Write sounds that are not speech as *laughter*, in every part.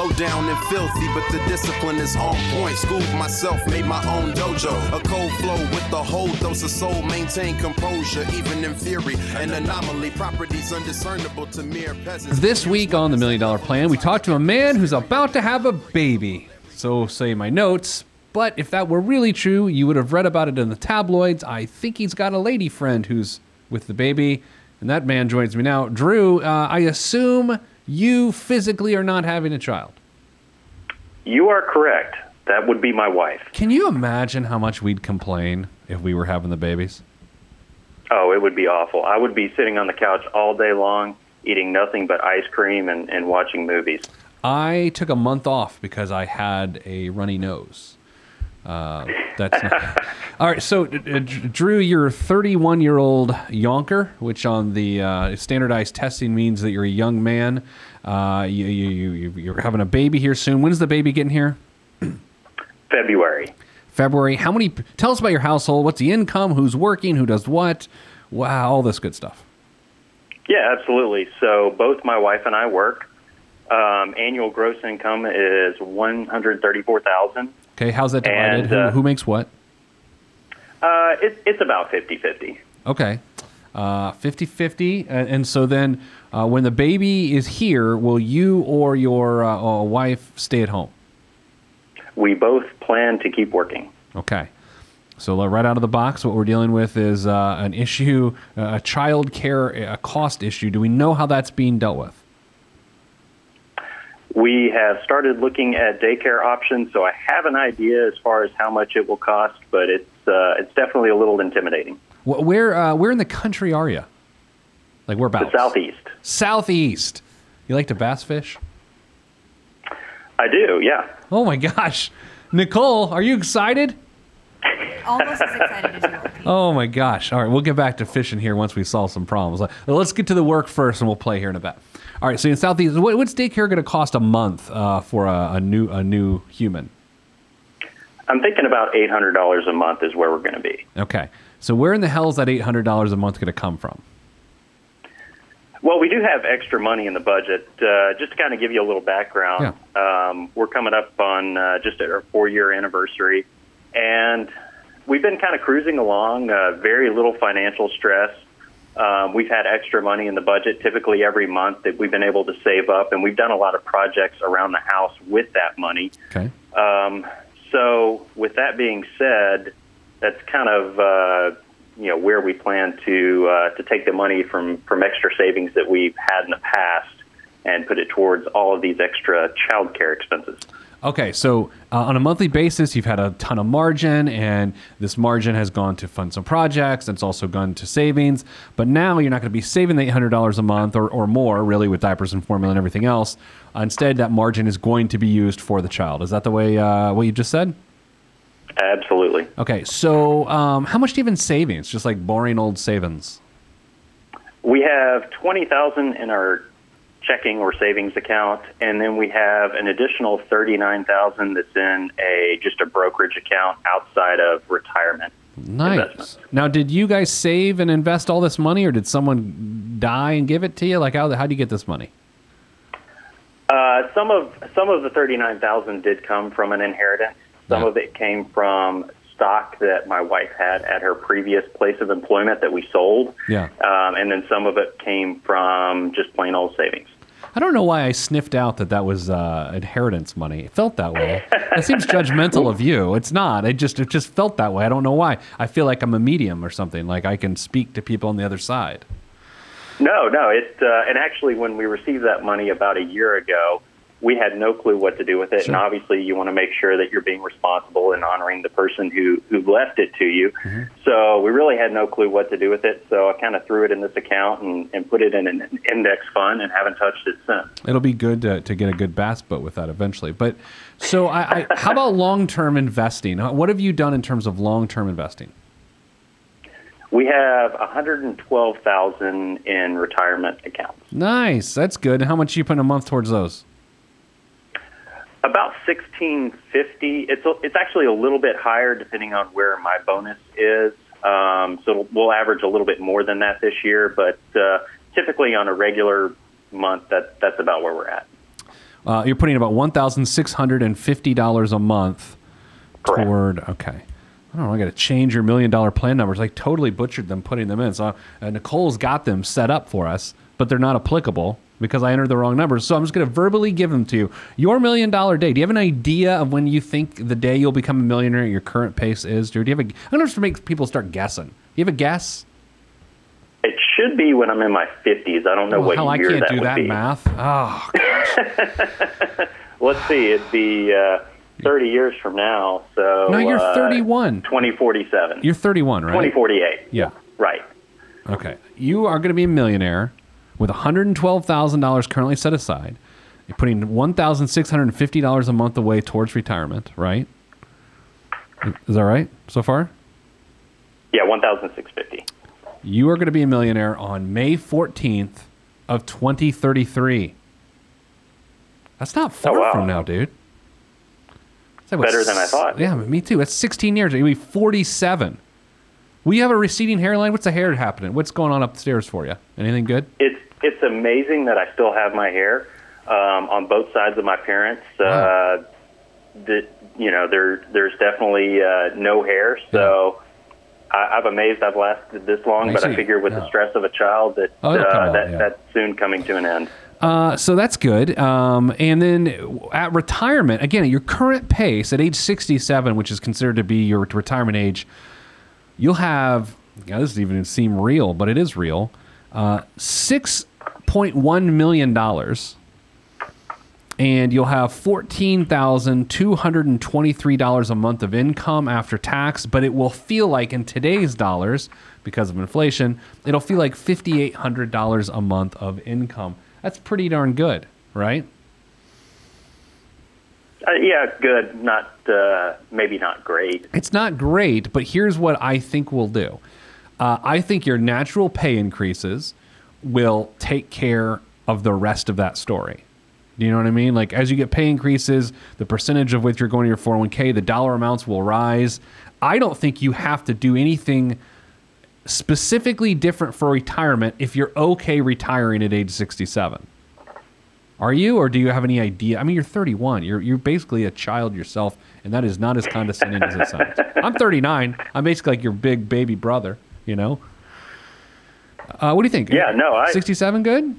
Low down and filthy, but the discipline is on point. Schooled myself, made my own dojo. A cold flow with the whole dose of soul. Maintain composure, even in theory. An anomaly, properties undiscernible to mere peasants. This week on the Million Dollar Plan, we talked to a man who's about to have a baby. So say my notes. But if that were really true, you would have read about it in the tabloids. I think he's got a lady friend who's with the baby. And that man joins me now. Drew, uh, I assume you physically are not having a child. You are correct. That would be my wife. Can you imagine how much we'd complain if we were having the babies? Oh, it would be awful. I would be sitting on the couch all day long, eating nothing but ice cream and, and watching movies. I took a month off because I had a runny nose. Uh, that's not. *laughs* All right, so uh, Drew, you're a 31 year old yonker, which on the uh, standardized testing means that you're a young man. Uh, you, you, you, you're having a baby here soon. When's the baby getting here? February. February. How many? Tell us about your household. What's the income? Who's working? Who does what? Wow, all this good stuff. Yeah, absolutely. So both my wife and I work. Um, annual gross income is one hundred thirty-four thousand. Okay, how's that divided? And, uh, who, who makes what? Uh, it, it's about 50-50. Okay. Uh, 50-50. And, and so then uh, when the baby is here, will you or your uh, uh, wife stay at home? We both plan to keep working. Okay. So uh, right out of the box, what we're dealing with is uh, an issue, a child care a cost issue. Do we know how that's being dealt with? We have started looking at daycare options, so I have an idea as far as how much it will cost, but it's uh, it's definitely a little intimidating. Where uh, where in the country are you? Like The whereabouts? southeast. Southeast. You like to bass fish? I do, yeah. Oh my gosh, Nicole, are you excited? Almost as excited as you *laughs* are. Oh my gosh! All right, we'll get back to fishing here once we solve some problems. Let's get to the work first, and we'll play here in a bit. All right. So in Southeast, what, what's daycare going to cost a month uh, for a, a new a new human? I'm thinking about eight hundred dollars a month is where we're going to be. Okay. So where in the hell is that eight hundred dollars a month going to come from? Well, we do have extra money in the budget. Uh, just to kind of give you a little background, um, we're coming up on uh, just our four-year anniversary, and we've been kind of cruising along. Uh, very little financial stress. Um, we've had extra money in the budget typically every month that we've been able to save up, and we've done a lot of projects around the house with that money. Okay. Um, so, with that being said, that's kind of uh, you know where we plan to uh, to take the money from from extra savings that we've had in the past and put it towards all of these extra child care expenses. Okay, so uh, on a monthly basis, you've had a ton of margin, and this margin has gone to fund some projects. It's also gone to savings. But now you're not going to be saving the $800 a month or, or more, really, with diapers and formula and everything else. Uh, instead, that margin is going to be used for the child. Is that the way uh, what you just said? Absolutely. Okay, so um, how much do you have in savings? Just like boring old savings. We have twenty thousand in our checking or savings account, and then we have an additional thirty nine thousand that's in a just a brokerage account outside of retirement. Nice. Investments. Now, did you guys save and invest all this money, or did someone die and give it to you? Like, how how do you get this money? Uh, some of some of the thirty nine thousand did come from an inheritance. Some Yeah. of it came from stock that my wife had at her previous place of employment that we sold, Yeah. um, and then some of it came from just plain old savings. I don't know why I sniffed out that that was uh, inheritance money. It felt that way. It seems judgmental of you. It's not. It just it just felt that way. I don't know why. I feel like I'm a medium or something. Like I can speak to people on the other side. No, no. It uh, and actually, when we received that money about a year ago, we had no clue what to do with it. Sure. And obviously, you want to make sure that you're being responsible and honoring the person who who left it to you. Mm-hmm. So we really had no clue what to do with it. So I kind of threw it in this account and, and put it in an index fund and haven't touched it since. It'll be good to, to get a good bass boat with that eventually. But so I, I how about long term investing? Uh, What have you done in terms of long term investing? We have 112,000 in retirement accounts. Nice. That's good. And how much you put in a month towards those? About sixteen fifty. It's a, it's actually a little bit higher depending on where my bonus is. Um, so we'll average a little bit more than that this year, but uh, typically on a regular month, that that's about where we're at. Uh, you're putting about one thousand six hundred and fifty dollars a month Correct. toward. Okay, I don't know. I got to change your million dollar plan numbers. I totally butchered them putting them in. So uh, Nicole's got them set up for us, but they're not applicable because I entered the wrong numbers. So I'm just going to verbally give them to you. Your million dollar day. Do you have an idea of when you think the day you'll become a millionaire at your current pace is? Drew? Do you have a? I'm going to make people start guessing. Do you have a guess? It should be when I'm in my 50s. I don't know Oh, what hell, I year can't that do would that be. math. Oh. *laughs* Let's see. It'd be uh, 30 years from now. So no, you're uh, 31. 2047. You're 31, right? 2048. Yeah. Right. Okay. You are going to be a millionaire with $112,000 currently set aside. You're putting $1,650 a month away towards retirement, right? Is that right so far? Yeah, 1,650. You are going to be a millionaire on May 14th of 2033. That's not far Oh, wow. from now, dude. It's like, Better than I thought. Yeah, me too. That's 16 years. You'll be 47. We have a receding hairline? What's the hair happening? What's going on upstairs for you? Anything good? It's it's amazing that I still have my hair um, on both sides of my parents. Wow. Uh, that you know, there there's definitely uh, no hair. So I, I'm amazed I've lasted this long. I but see. I figure with Yeah. the stress of a child that Oh, uh, out, that yeah. that's soon coming to an end. Uh, so that's good. Um, and then at retirement, again, at your current pace at age 67, which is considered to be your retirement age, you'll have, yeah, this doesn't even seem real, but it is real, uh, $6.1 million. And you'll have $14,223 a month of income after tax, but it will feel like in today's dollars, because of inflation, it'll feel like $5,800 a month of income. That's pretty darn good, right? Uh, yeah, good. Not uh, maybe not great. It's not great, but here's what I think we'll do. Uh, I think your natural pay increases will take care of the rest of that story. Do you know what I mean? Like as you get pay increases, the percentage of which you're going to your 401k, the dollar amounts will rise. I don't think you have to do anything specifically different for retirement if you're okay retiring at age 67. Are you, or do you have any idea? I mean, you're 31. You're you're basically a child yourself, and that is not as condescending as it sounds. I'm 39. I'm basically like your big baby brother. You know. Uh, what do you think? Yeah, no, I- 67 good.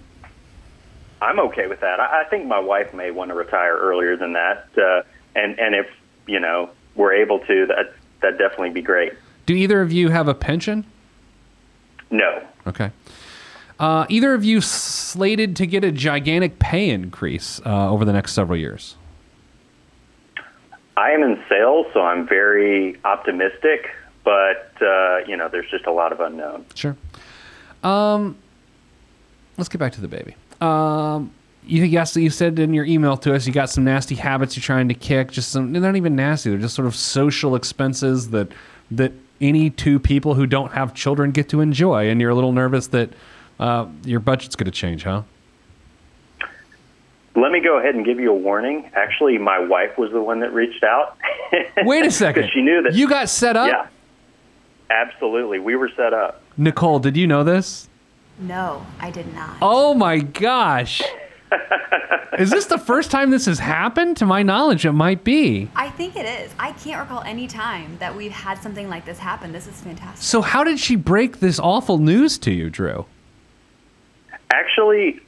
I'm okay with that. I, I think my wife may want to retire earlier than that, uh, and and if you know we're able to, that that definitely be great. Do either of you have a pension? No, Okay. Uh, either of you slated to get a gigantic pay increase uh, over the next several years? I am in sales, so I'm very optimistic, but uh, you know, there's just a lot of unknown. Sure. Um, let's get back to the baby. Um, you yes, you said in your email to us you got some nasty habits you're trying to kick. Just some, they're not even nasty. They're just sort of social expenses that that any two people who don't have children get to enjoy. And you're a little nervous that uh, your budget's going to change, huh? Let me go ahead and give you a warning. Actually, my wife was the one that reached out. Wait a *laughs* second. she knew that. you got set up. yeah, absolutely. We were set up. Nicole, did you know this? No, I did not. Oh my gosh. Is this the first time this has happened? To my knowledge, it might be. I think it is. I can't recall any time that we've had something like this happen. This is fantastic. So, how did she break this awful news to you, Drew? Actually,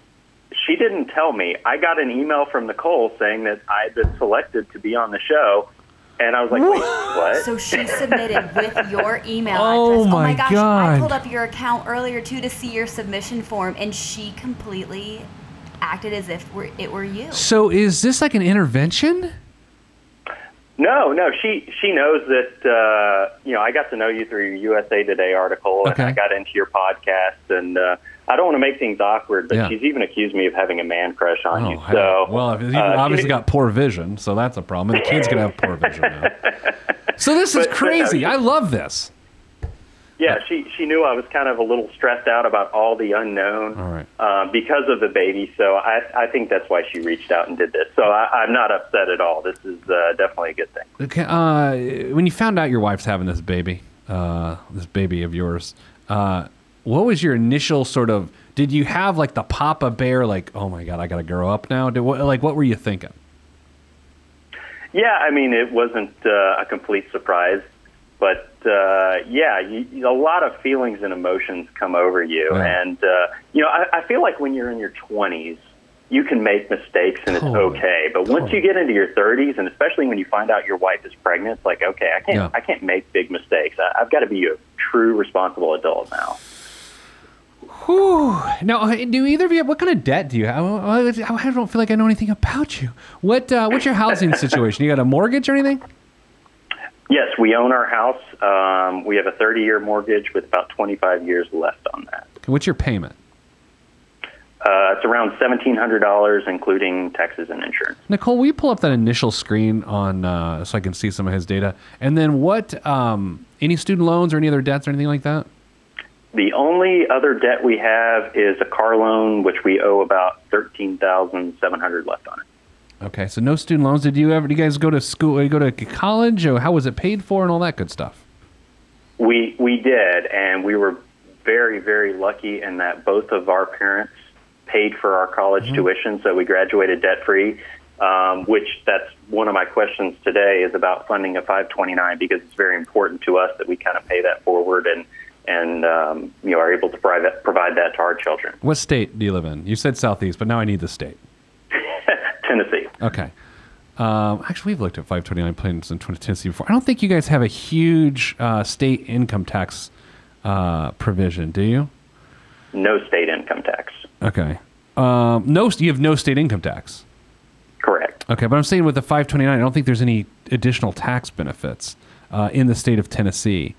she didn't tell me. I got an email from Nicole saying that I had been selected to be on the show, and I was like, "Wait, what?" So she submitted with your email *laughs* Oh address. my oh my gosh! God. I pulled up your account earlier too to see your submission form, and she completely acted as if it were you. So, is this like an intervention? No, no, she she knows that uh, you know I got to know you through your USA Today article, Okay. and I got into your podcast, and uh, I don't want to make things awkward, but Yeah. she's even accused me of having a man crush on you. hey. So, well, if you've uh, obviously got poor vision, so that's a problem. The kid's gonna have poor vision now. *laughs* So this is But- no, crazy. she- I love this. Yeah, she she knew I was kind of a little stressed out about all the unknown All right. uh, because of the baby. So I I think that's why she reached out and did this. So I, I'm not upset at all. This is uh, definitely a good thing. Okay, uh, when you found out your wife's having this baby, uh, this baby of yours, uh, what was your initial sort of? Did you have like the Papa Bear, like, oh my god, I got to grow up now? Did, what, like, what were you thinking? Yeah, I mean, it wasn't uh, a complete surprise, but uh, yeah, you, a lot of feelings and emotions come over you, Yeah. and uh, you know, I, I feel like when you're in your 20s, you can make mistakes and it's okay. But once you get into your 30s, and especially when you find out your wife is pregnant, it's like, okay, I can't, Yeah. I can't make big mistakes. I, I've got to be a true responsible adult now. Whew. Now, uh, do either of you? What kind of debt do you have? I I don't feel like I know anything about you. What uh, What's your housing *laughs* situation? You got a mortgage or anything? Yes, we own our house. Um, we have a 30 year mortgage with about 25 years left on that. What's your payment? Uh, it's around $1,700, including taxes and insurance. Nicole, will you pull up that initial screen on uh, so I can see some of his data? And then what? Um, any student loans or any other debts or anything like that? The only other debt we have is a car loan, which we owe about 13700 left on it. Okay, so no student loans. Did you ever? Do you guys go to school? You go to college? Or how was it paid for and all that good stuff? We, we did, and we were very, very lucky in that both of our parents paid for our college tuition, so we graduated debt free. Um, which that's one of my questions today is about funding a 529 because it's very important to us that we kind of pay that forward and and um, you know are able to provide provide that to our children. What state do you live in? You said southeast, but now I need the state. *laughs* Tennessee. Okay. Um, actually, we've looked at 529 plans in Tennessee before. I don't think you guys have a huge uh, state income tax uh, provision, do you? No state income tax. Okay. Um, no, you have no state income tax. Correct. Okay, but I'm saying with the 529, I don't think there's any additional tax benefits uh, in the state of Tennessee.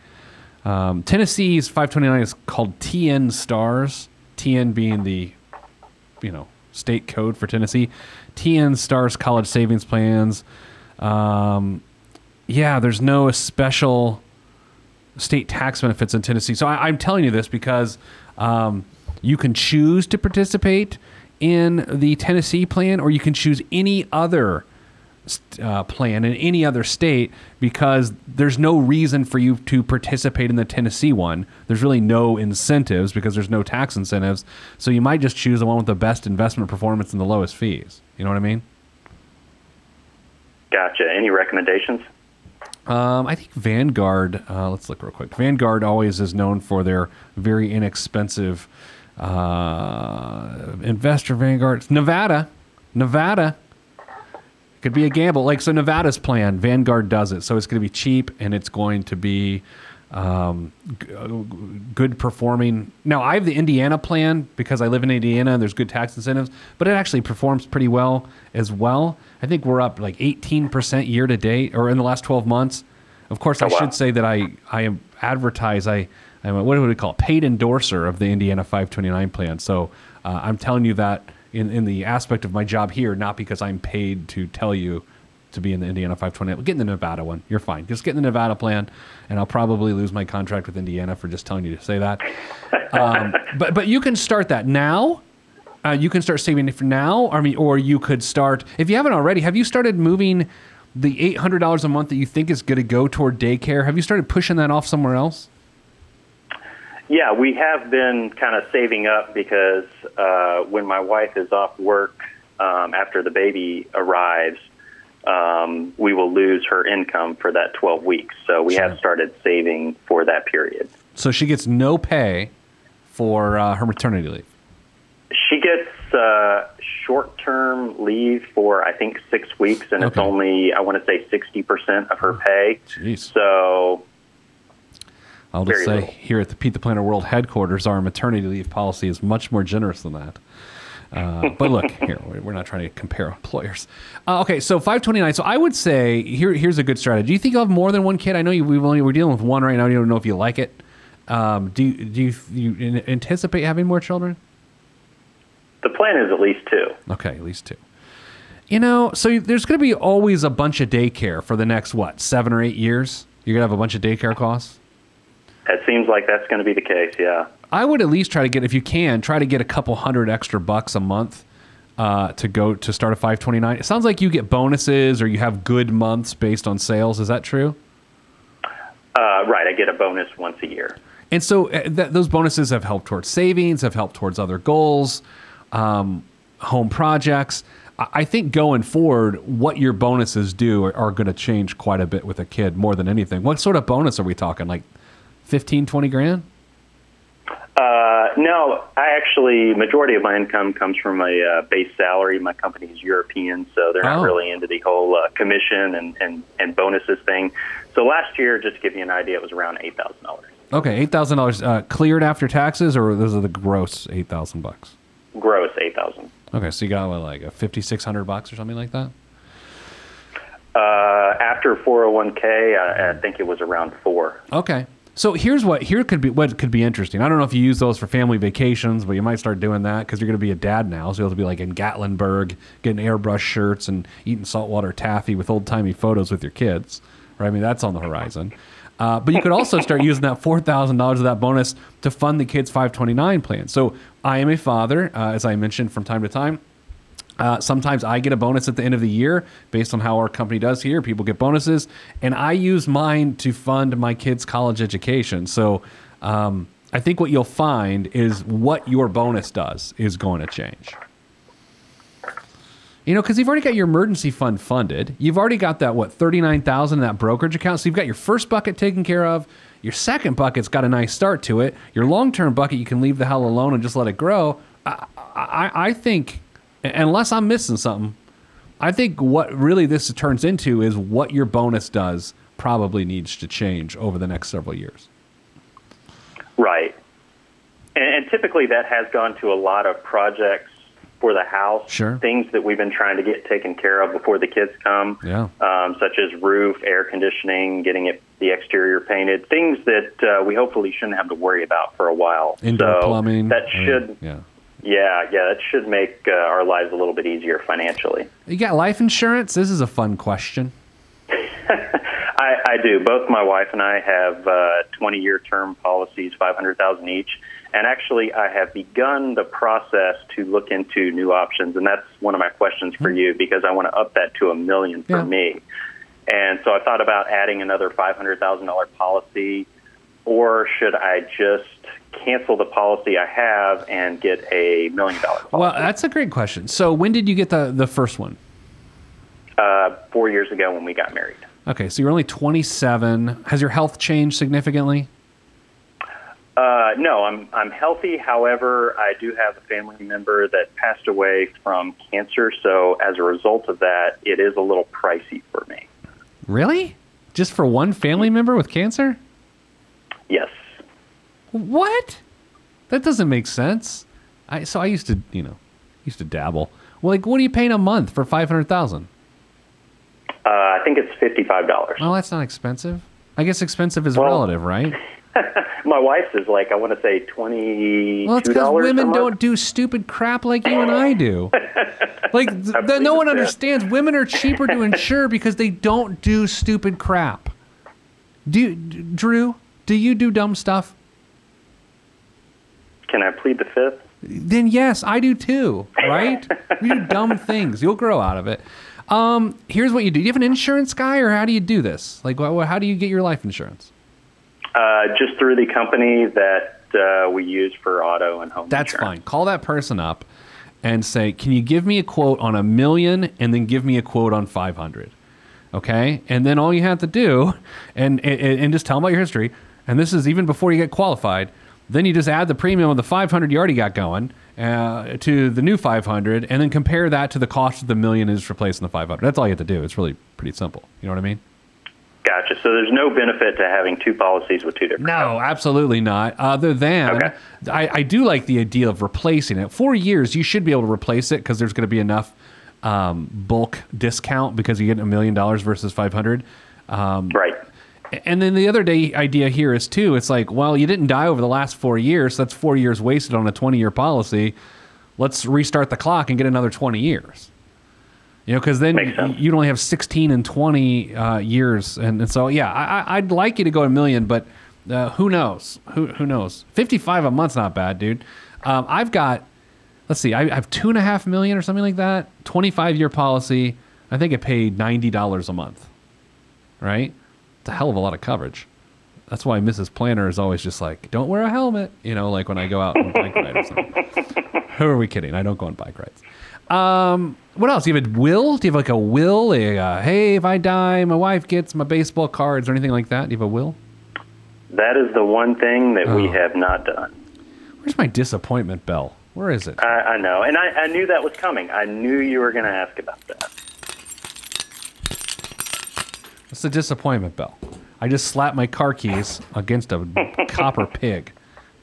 Um, Tennessee's 529 is called TN Stars. TN being the, you know, state code for Tennessee. TN Stars College Savings Plans. Um, yeah, there's no special state tax benefits in Tennessee. So I, I'm telling you this because um, you can choose to participate in the Tennessee plan, or you can choose any other uh, plan in any other state because there's no reason for you to participate in the Tennessee one. There's really no incentives because there's no tax incentives. So you might just choose the one with the best investment performance and the lowest fees. You know what I mean? Gotcha. Any recommendations? Um, I think Vanguard. Uh, let's look real quick. Vanguard always is known for their very inexpensive uh, investor. Vanguard. Nevada, Nevada could be a gamble. Like so, Nevada's plan. Vanguard does it, so it's going to be cheap and it's going to be um, g- uh, good performing. Now I have the Indiana plan because I live in Indiana. and There's good tax incentives, but it actually performs pretty well as well. I think we're up like 18% year to date, or in the last 12 months. Of course, I Oh, wow. should say that I I am advertise. I I'm a, what do we call it? paid endorser of the Indiana 529 plan. So uh, I'm telling you that in in the aspect of my job here, not because I'm paid to tell you to be in the Indiana 528. Get in the Nevada one. You're fine. Just get in the Nevada plan, and I'll probably lose my contract with Indiana for just telling you to say that. Um, *laughs* but but you can start that now. Uh, you can start saving it for now. I mean, or you could start if you haven't already. Have you started moving the eight hundred dollars a month that you think is going to go toward daycare? Have you started pushing that off somewhere else? Yeah, we have been kind of saving up because uh, when my wife is off work um, after the baby arrives, um, we will lose her income for that 12 weeks. So we Sure. have started saving for that period. So she gets no pay for uh, her maternity leave. She gets uh, short term leave for, I think, six weeks, and it's only, I want to say, 60% of her pay. Jeez. So I'll just Very say little. here at the Pete the Planner World headquarters, our maternity leave policy is much more generous than that. Uh, but look, *laughs* here we- we're not trying to compare employers. Uh, okay, so 529. So I would say here here's a good strategy. Do you think you'll have more than one kid? I know you, we've only we're dealing with one right now. You don't know if you like it. Um, do you, do you, you anticipate having more children? the plan is at least two. Okay, at least two. You know, so there's going to be always a bunch of daycare for the next what seven or eight years. You're gonna have a bunch of daycare costs. It seems like that's going to be the case. Yeah. I would at least try to get, if you can, try to get a couple hundred extra bucks a month uh, to go to start a 529. It sounds like you get bonuses or you have good months based on sales. Is that true? Uh, right. I get a bonus once a year. And so uh, th- those bonuses have helped towards savings, have helped towards other goals, um, home projects. I-, I think going forward, what your bonuses do are, are going to change quite a bit with a kid more than anything. What sort of bonus are we talking? Like 15, 20 grand? Uh, no, I actually majority of my income comes from a uh, base salary. My company is European, so they're not Oh. really into the whole uh, commission and, and, and bonuses thing. So last year, just to give you an idea, it was around eight thousand dollars. Okay, eight thousand uh, dollars cleared after taxes, or those are the gross eight thousand bucks. Gross eight thousand. Okay, so you got what, like a fifty six hundred bucks or something like that. Uh, after 401k, I, I think it was around four. Okay. So here's what here could be what could be interesting. I don't know if you use those for family vacations, but you might start doing that because you're going to be a dad now. So you'll be like in Gatlinburg, getting airbrush shirts and eating saltwater taffy with old timey photos with your kids. Right? I mean that's on the horizon. Uh, but you could also start using that four thousand dollars of that bonus to fund the kids' five twenty nine plan. So I am a father, uh, as I mentioned from time to time. Uh, sometimes I get a bonus at the end of the year based on how our company does here. People get bonuses, and I use mine to fund my kids' college education. So um, I think what you'll find is what your bonus does is going to change. You know, because you've already got your emergency fund funded. You've already got that what thirty nine thousand in that brokerage account. So you've got your first bucket taken care of. Your second bucket's got a nice start to it. Your long term bucket you can leave the hell alone and just let it grow. I, I, I think, unless I'm missing something, I think what really this turns into is what your bonus does probably needs to change over the next several years. Right. And, and typically that has gone to a lot of projects for the house. Sure. Things that we've been trying to get taken care of before the kids come. Yeah. Um, such as roof, air conditioning, getting it the exterior painted. Things that uh, we hopefully shouldn't have to worry about for a while. Indoor so plumbing. That I mean, should. yeah. Yeah, yeah, that should make uh, our lives a little bit easier financially. You got life insurance? This is a fun question. *laughs* I, I do. Both my wife and I have uh, 20-year term policies, 500,000 each. And actually, I have begun the process to look into new options, and that's one of my questions for you because I want to up that to a million for Yeah. me. And so I thought about adding another $500,000 policy, or should I just cancel the policy I have and get a million dollar policy? Well, that's a great question. So when did you get the, the first one? uh, four years ago when we got married. Okay, so you're only 27. Has your health changed significantly? Uh, no, I'm I'm healthy. However, I do have a family member that passed away from cancer. So as a result of that, it is a little pricey for me. Really? Just for one family member with cancer? Yes. What? That doesn't make sense. I so I used to, you know, used to dabble. Well, like, what are you paying a month for five hundred thousand? Uh, I think it's fifty-five dollars. Well, that's not expensive. I guess expensive is Well- relative, right? *laughs* My wife's is like I want to say twenty. Well, it's because women don't do stupid crap like you and I do. *laughs* Like, th- th- no one understands. Women are cheaper to insure because they don't do stupid crap. Do you, D- Drew? Do you do dumb stuff? Can I plead the fifth? Then yes, I do too. Right? *laughs* we do dumb things. You'll grow out of it. Um, here's what you do. Do you have an insurance guy, or how do you do this? Like, how do you get your life insurance? Uh, just through the company that uh, we use for auto and home. That's insurance. fine. Call that person up and say, "Can you give me a quote on a million, and then give me a quote on five hundred? Okay, and then all you have to do, and, and and just tell them about your history. And this is even before you get qualified. Then you just add the premium of the five hundred you already got going uh, to the new five hundred, and then compare that to the cost of the million is replacing the five hundred. That's all you have to do. It's really pretty simple. You know what I mean? Gotcha. So there's no benefit to having two policies with two different. No, absolutely not. Other than Okay. I, I do like the idea of replacing it. Four years, you should be able to replace it because there's going to be enough um, bulk discount because you get a million dollars versus five hundred. Um, Right. And then the other day idea here is too. It's like, well, you didn't die over the last four years. So that's four years wasted on a twenty-year policy. Let's restart the clock and get another twenty years. You know, because then you'd only have 16 and 20 uh, years. And, and so, yeah, I, I- I'd like you to go a million, but Uh, who knows? Who who knows? Fifty five a month's not bad, dude. Um, I've got, let's see, I, I have two and a half million or something like that. Twenty five year policy. I think it paid ninety dollars a month. Right? It's a hell of a lot of coverage. That's why Mrs. Planner is always just like, "Don't wear a helmet," you know, like when I go out on a bike ride or something. *laughs* Who are we kidding? I don't go on bike rides. Um, what else? Do you have a will? Do you have like a will? A, uh, hey, if I die, my wife gets my baseball cards or anything like that? Do you have a will? That is the one thing that we Oh. have not done. Where's my disappointment bell? Where is it? I, I know, and I, I knew that was coming. I knew you were going to ask about that. It's the disappointment bell. I just slapped my car keys against a copper *laughs* pig.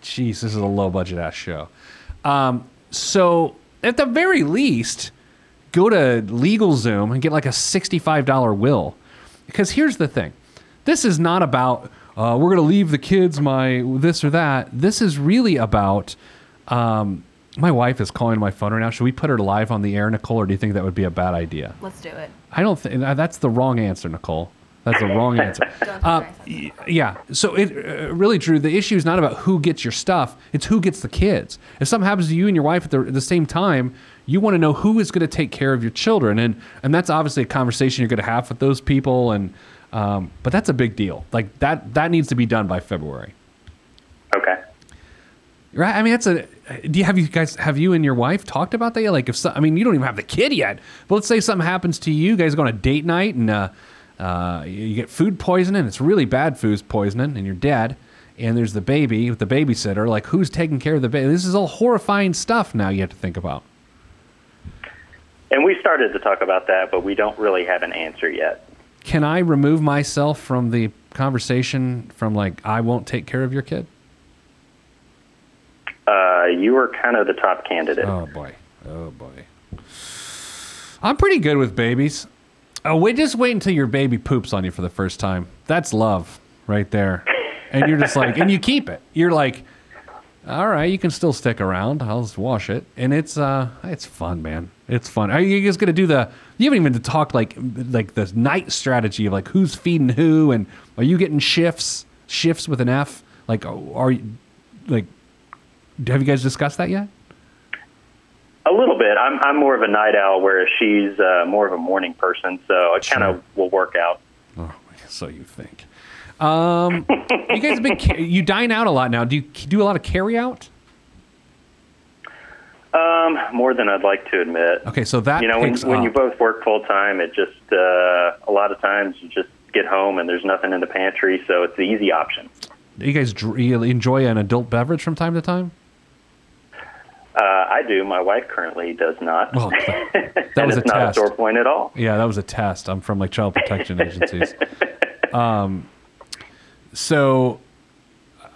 Jeez, this is a low budget ass show. Um, so at the very least, go to LegalZoom and get like a sixty-five dollar will. Because here's the thing: this is not about uh, we're going to leave the kids my this or that. This is really about. Um, my wife is calling my phone right now. Should we put her live on the air, Nicole, or do you think that would be a bad idea? Let's do it. I don't think that's the wrong answer, Nicole. That's the wrong *laughs* answer. Uh, embarrass us. y- yeah. So it uh, really, Drew. The issue is not about who gets your stuff; it's who gets the kids. If something happens to you and your wife at the, at the same time, you want to know who is going to take care of your children, and and that's obviously a conversation you're going to have with those people. And um, but that's a big deal. Like that that needs to be done by February, Okay. right? I mean, that's a. Do you have you guys have you and your wife talked about that? Like, if so, I mean, you don't even have the kid yet, but let's say something happens to you, you guys go on a date night and uh, uh, you get food poisoning. It's really bad food poisoning, and you're dead. And there's the baby with the babysitter. Like, who's taking care of the baby? This is all horrifying stuff. Now you have to think about. And we started to talk about that, but we don't really have an answer yet. Can I remove myself from the conversation? From like, I won't take care of your kid. Uh, you were kind of the top candidate. Oh boy. Oh boy. I'm pretty good with babies. Oh, wait, just wait until your baby poops on you for the first time. That's love right there. And you're just like, and you keep it. You're like, all right, you can still stick around. I'll just wash it, and it's uh, it's fun, man. It's fun. Are you guys gonna do the? You haven't even talked like like the night strategy of like who's feeding who, and are you getting shifts? Shifts with an F. Like, are you like? Have you guys discussed that yet? A little bit. I'm I'm more of a night owl, whereas she's uh, more of a morning person. So it kind of will work out. Oh, so you think? Um, you guys have been you dine out a lot now. Do you do a lot of carry out? Um, more than I'd like to admit. Okay, so that you know, when when you both work full time, it just uh, a lot of times you just get home and there's nothing in the pantry, so it's the easy option. you guys you enjoy an adult beverage from time to time. Uh, I do. My wife currently does not. Well, that *laughs* and was it's a not test. a sore point at all. Yeah, that was a test. I'm from like child protection *laughs* agencies. Um, so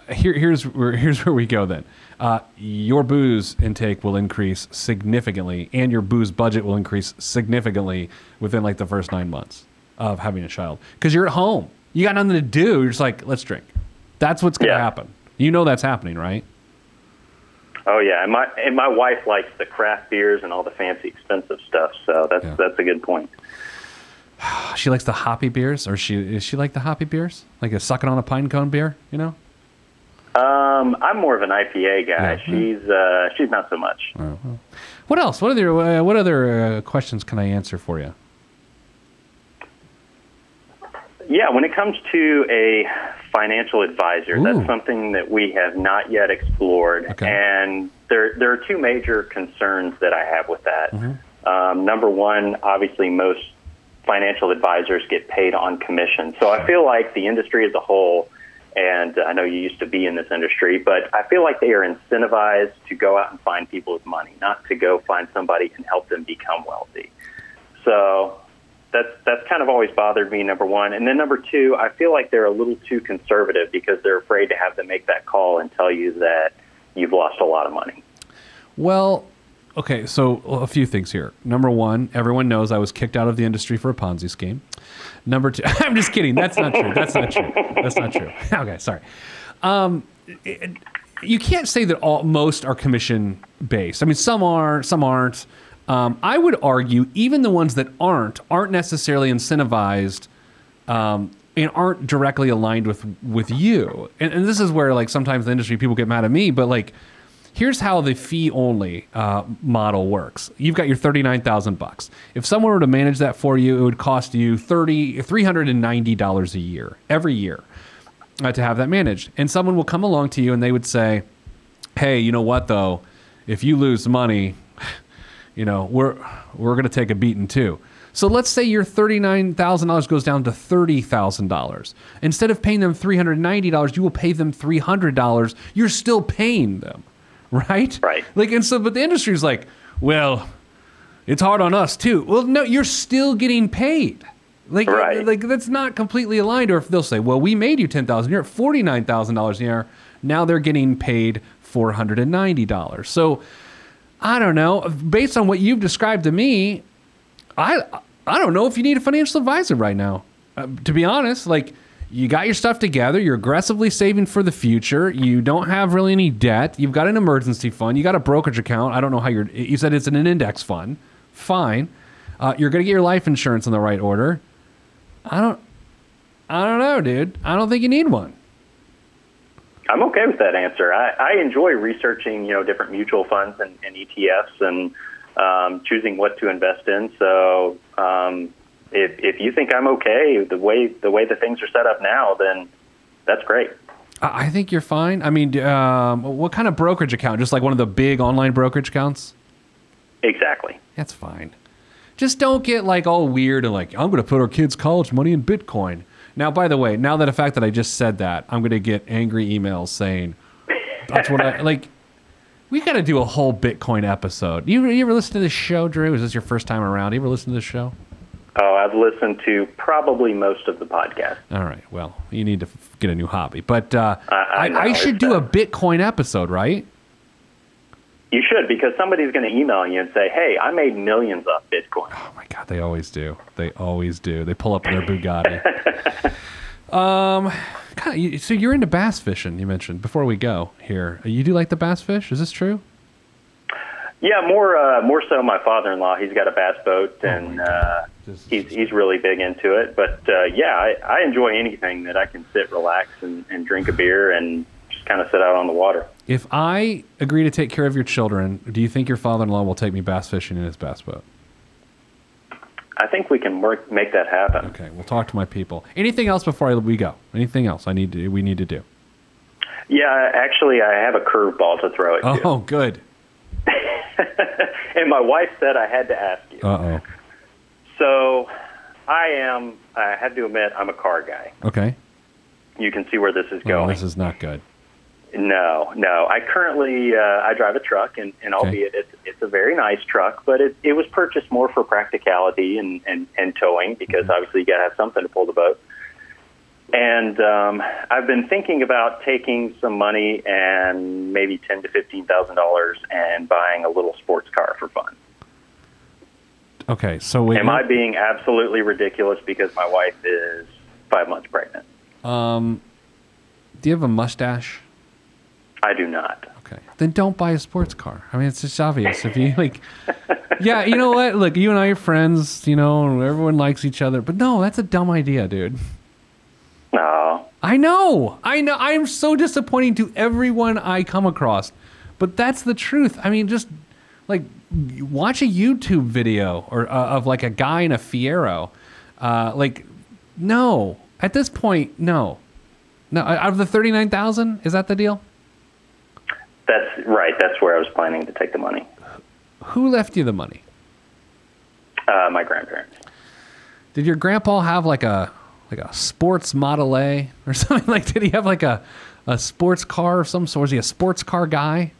uh, here, here's where here's where we go then. Uh, your booze intake will increase significantly, and your booze budget will increase significantly within like the first nine months of having a child because you're at home. You got nothing to do. You're just like, let's drink. That's what's going to Yeah. happen. You know that's happening, right? Oh yeah, and my and my wife likes the craft beers and all the fancy expensive stuff. So that's Yeah. that's a good point. *sighs* She likes the hoppy beers, or she is she like the hoppy beers, like a sucking on a pine cone beer. You know. Um, I'm more of an IPA guy. Yeah. She's uh, she's not so much. What else? What other uh, what other uh, questions can I answer for you? Yeah, when it comes to a financial advisor, Ooh. that's something that we have not yet explored. Okay. And there, there are two major concerns that I have with that. Mm-hmm. Um, number one, obviously, most financial advisors get paid on commission. So I feel like the industry as a whole, and I know you used to be in this industry, but I feel like they are incentivized to go out and find people with money, not to go find somebody and help them become wealthy. So that's that's kind of always bothered me. Number one, and then number two, I feel like they're a little too conservative because they're afraid to have to make that call and tell you that you've lost a lot of money. Well, okay, so a few things here. Number one, everyone knows I was kicked out of the industry for a Ponzi scheme. Number two, *laughs* I'm just kidding. That's not true. That's not true. That's not true. *laughs* Okay, sorry. Um, it- you can't say that all most are commission based. I mean, some are, some aren't. Um, I would argue even the ones that aren't aren't necessarily incentivized um, and aren't directly aligned with with you. And, and this is where like sometimes the industry people get mad at me, but like here's how the fee only uh, model works. You've got your 39,000 bucks. If someone were to manage that for you, it would cost you 30 $390 a year every year uh, to have that managed. And someone will come along to you and they would say, "Hey, you know what though? If you lose money, you know, we're we're going to take a beating too." So let's say your $39,000 goes down to $30,000. Instead of paying them $390, you will pay them $300. You're still paying them, *laughs* right? Right. Like, and so, but the industry's like, well, it's hard on us too. Well, no, you're still getting paid. Like, Right. like that's not completely aligned. Or if they'll say, well, we made you ten thousand, you're at forty nine thousand dollars a year. Now they're getting paid four hundred and ninety dollars. So I don't know. Based on what you've described to me, I I don't know if you need a financial advisor right now. Uh, to be honest, like you got your stuff together, you're aggressively saving for the future. You don't have really any debt. You've got an emergency fund. You got a brokerage account. I don't know how you're. You said it's in an index fund. Fine. Uh, you're gonna get your life insurance in the right order. I don't. I don't know, dude. I don't think you need one. I'm okay with that answer. I, I enjoy researching, you know, different mutual funds and, and ETFs and um, choosing what to invest in. So um, if if you think I'm okay the way the way the things are set up now, then that's great. I think you're fine. I mean, um, what kind of brokerage account? Just like one of the big online brokerage accounts? Exactly. That's fine. Just don't get like all weird and like I'm going to put our kids' college money in Bitcoin. Now, by the way, now that the fact that I just said that, I'm going to get angry emails saying that's what I *laughs* like. We got to do a whole Bitcoin episode. You, you ever listen to this show, Drew? Is this your first time around? You ever listen to this show? Oh, I've listened to probably most of the podcast. All right. Well, you need to f- get a new hobby. But uh, I- I I, I should do a Bitcoin episode, right? You should because somebody's going to email you and say, "Hey, I made millions off Bitcoin." Oh my god, they always do. They always do. They pull up their Bugatti. *laughs* um, God, you, so you're into bass fishing? You mentioned before we go here. You do like the bass fish? Is this true? Yeah, more uh, more so. My father-in-law, he's got a bass boat, Oh and my uh. He's he's really big into it. But uh, yeah, I, I enjoy anything that I can sit, relax, and, and drink a beer and kind of sit out on the water. If I agree to take care of your children, do you think your father-in-law will take me bass fishing in his bass boat? I think we can work make that happen. Okay, we'll talk to my people. Anything else before I, we go? Anything else I need to we need to do? Yeah, actually, I have a curveball to throw at you. Oh, good. *laughs* and my wife said I had to ask you. Uh oh. So, I am. I have to admit, I'm a car guy. Okay. You can see where this is Oh, going. this is not good. No, no. I currently uh, I drive a truck, and, and Okay. albeit it's it's a very nice truck, but it it was purchased more for practicality and and, and towing because Mm-hmm. obviously you got to have something to pull the boat. And um, I've been thinking about taking some money and maybe ten to fifteen thousand dollars and buying a little sports car for fun. Okay, so wait. Am I being absolutely ridiculous because my wife is five months pregnant? Um, do you have a mustache? I do not. Okay. Then don't buy a sports car. I mean, it's just obvious. If you like, yeah, you know what? Look, you and I are friends. You know, and everyone likes each other. But no, that's a dumb idea, dude. No. I know. I know. I am so disappointing to everyone I come across. But that's the truth. I mean, just like watch a YouTube video or uh, of like a guy in a Fiero. Uh, like, no. At this point, no. No. Out of the thirty-nine thousand, is that the deal? That's right. That's where I was planning to take the money. Who left you the money? Uh, my grandparents. Did your grandpa have like a like a sports Model A or *laughs* something? Like, did he have like a a sports car of some sort? Was he a sports car guy?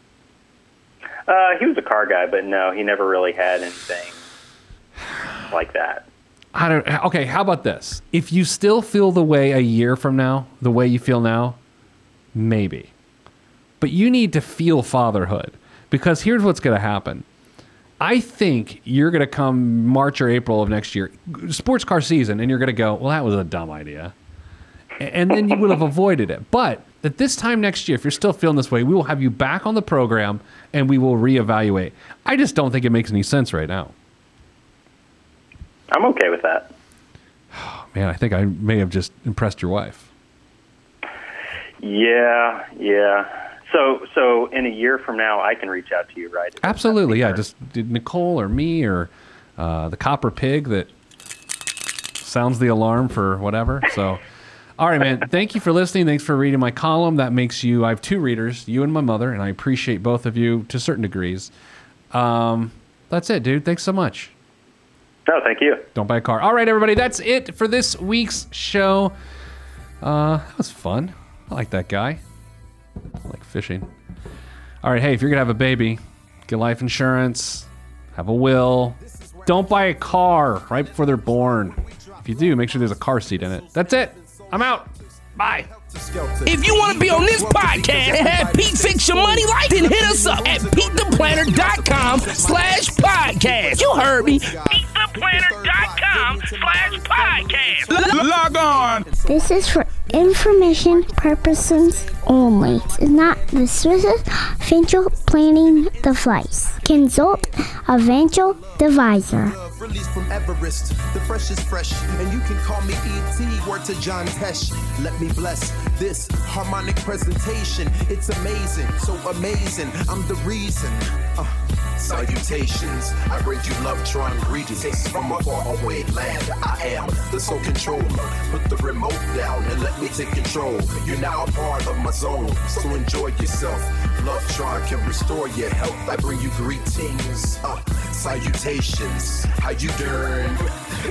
Uh, he was a car guy, but no, he never really had anything like that. I don't. Okay, how about this? If you still feel the way a year from now, the way you feel now, maybe. But you need to feel fatherhood because here's what's going to happen. I think you're going to come March or April of next year, sports car season, and you're going to go, well, that was a dumb idea. And then you would have avoided it. But at this time next year, if you're still feeling this way, we will have you back on the program and we will reevaluate. I just don't think it makes any sense right now. I'm okay with that. Oh, *sighs* man, I think I may have just impressed your wife. Yeah, yeah. So, so in a year from now, I can reach out to you, right? Absolutely, yeah. Just Nicole or me or uh, the copper pig that sounds the alarm for whatever. So, *laughs* all right, man. Thank you for listening. Thanks for reading my column. That makes you. I have two readers, you and my mother, and I appreciate both of you to certain degrees. Um, that's it, dude. Thanks so much. No, thank you. Don't buy a car. All right, everybody. That's it for this week's show. Uh, that was fun. I like that guy. I fishing. All right, hey, if you're gonna have a baby, get life insurance, have a will. Don't buy a car right before they're born. If you do, make sure there's a car seat in it. That's it. I'm out. Bye. If you want to be on this podcast and have Pete fix your money life, then hit us up at PeteThePlanner.com slash podcast. You heard me. PeteThePlanner.com slash podcast. Log on. This is for information purposes only. It's not the Swiss financial planning device. Consult a financial advisor. Released from Everest, the fresh is fresh, and you can call me ET. Word to John Tesh. Let me bless this harmonic presentation. It's amazing, so amazing. I'm the reason. Uh, salutations, I bring you love, trying greetings from a faraway land. I am the sole controller. Put the remote down and let me take control. You're now a part of my zone, so enjoy yourself. Love Tron can restore your health. I bring you greetings, uh, salutations. How you doing?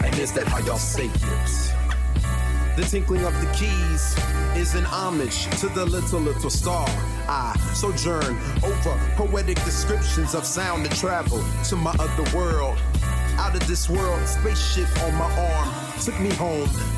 And is that how y'all say it? The tinkling of the keys is an homage to the little, little star. I sojourn over poetic descriptions of sound and travel to my other world. Out of this world, spaceship on my arm took me home,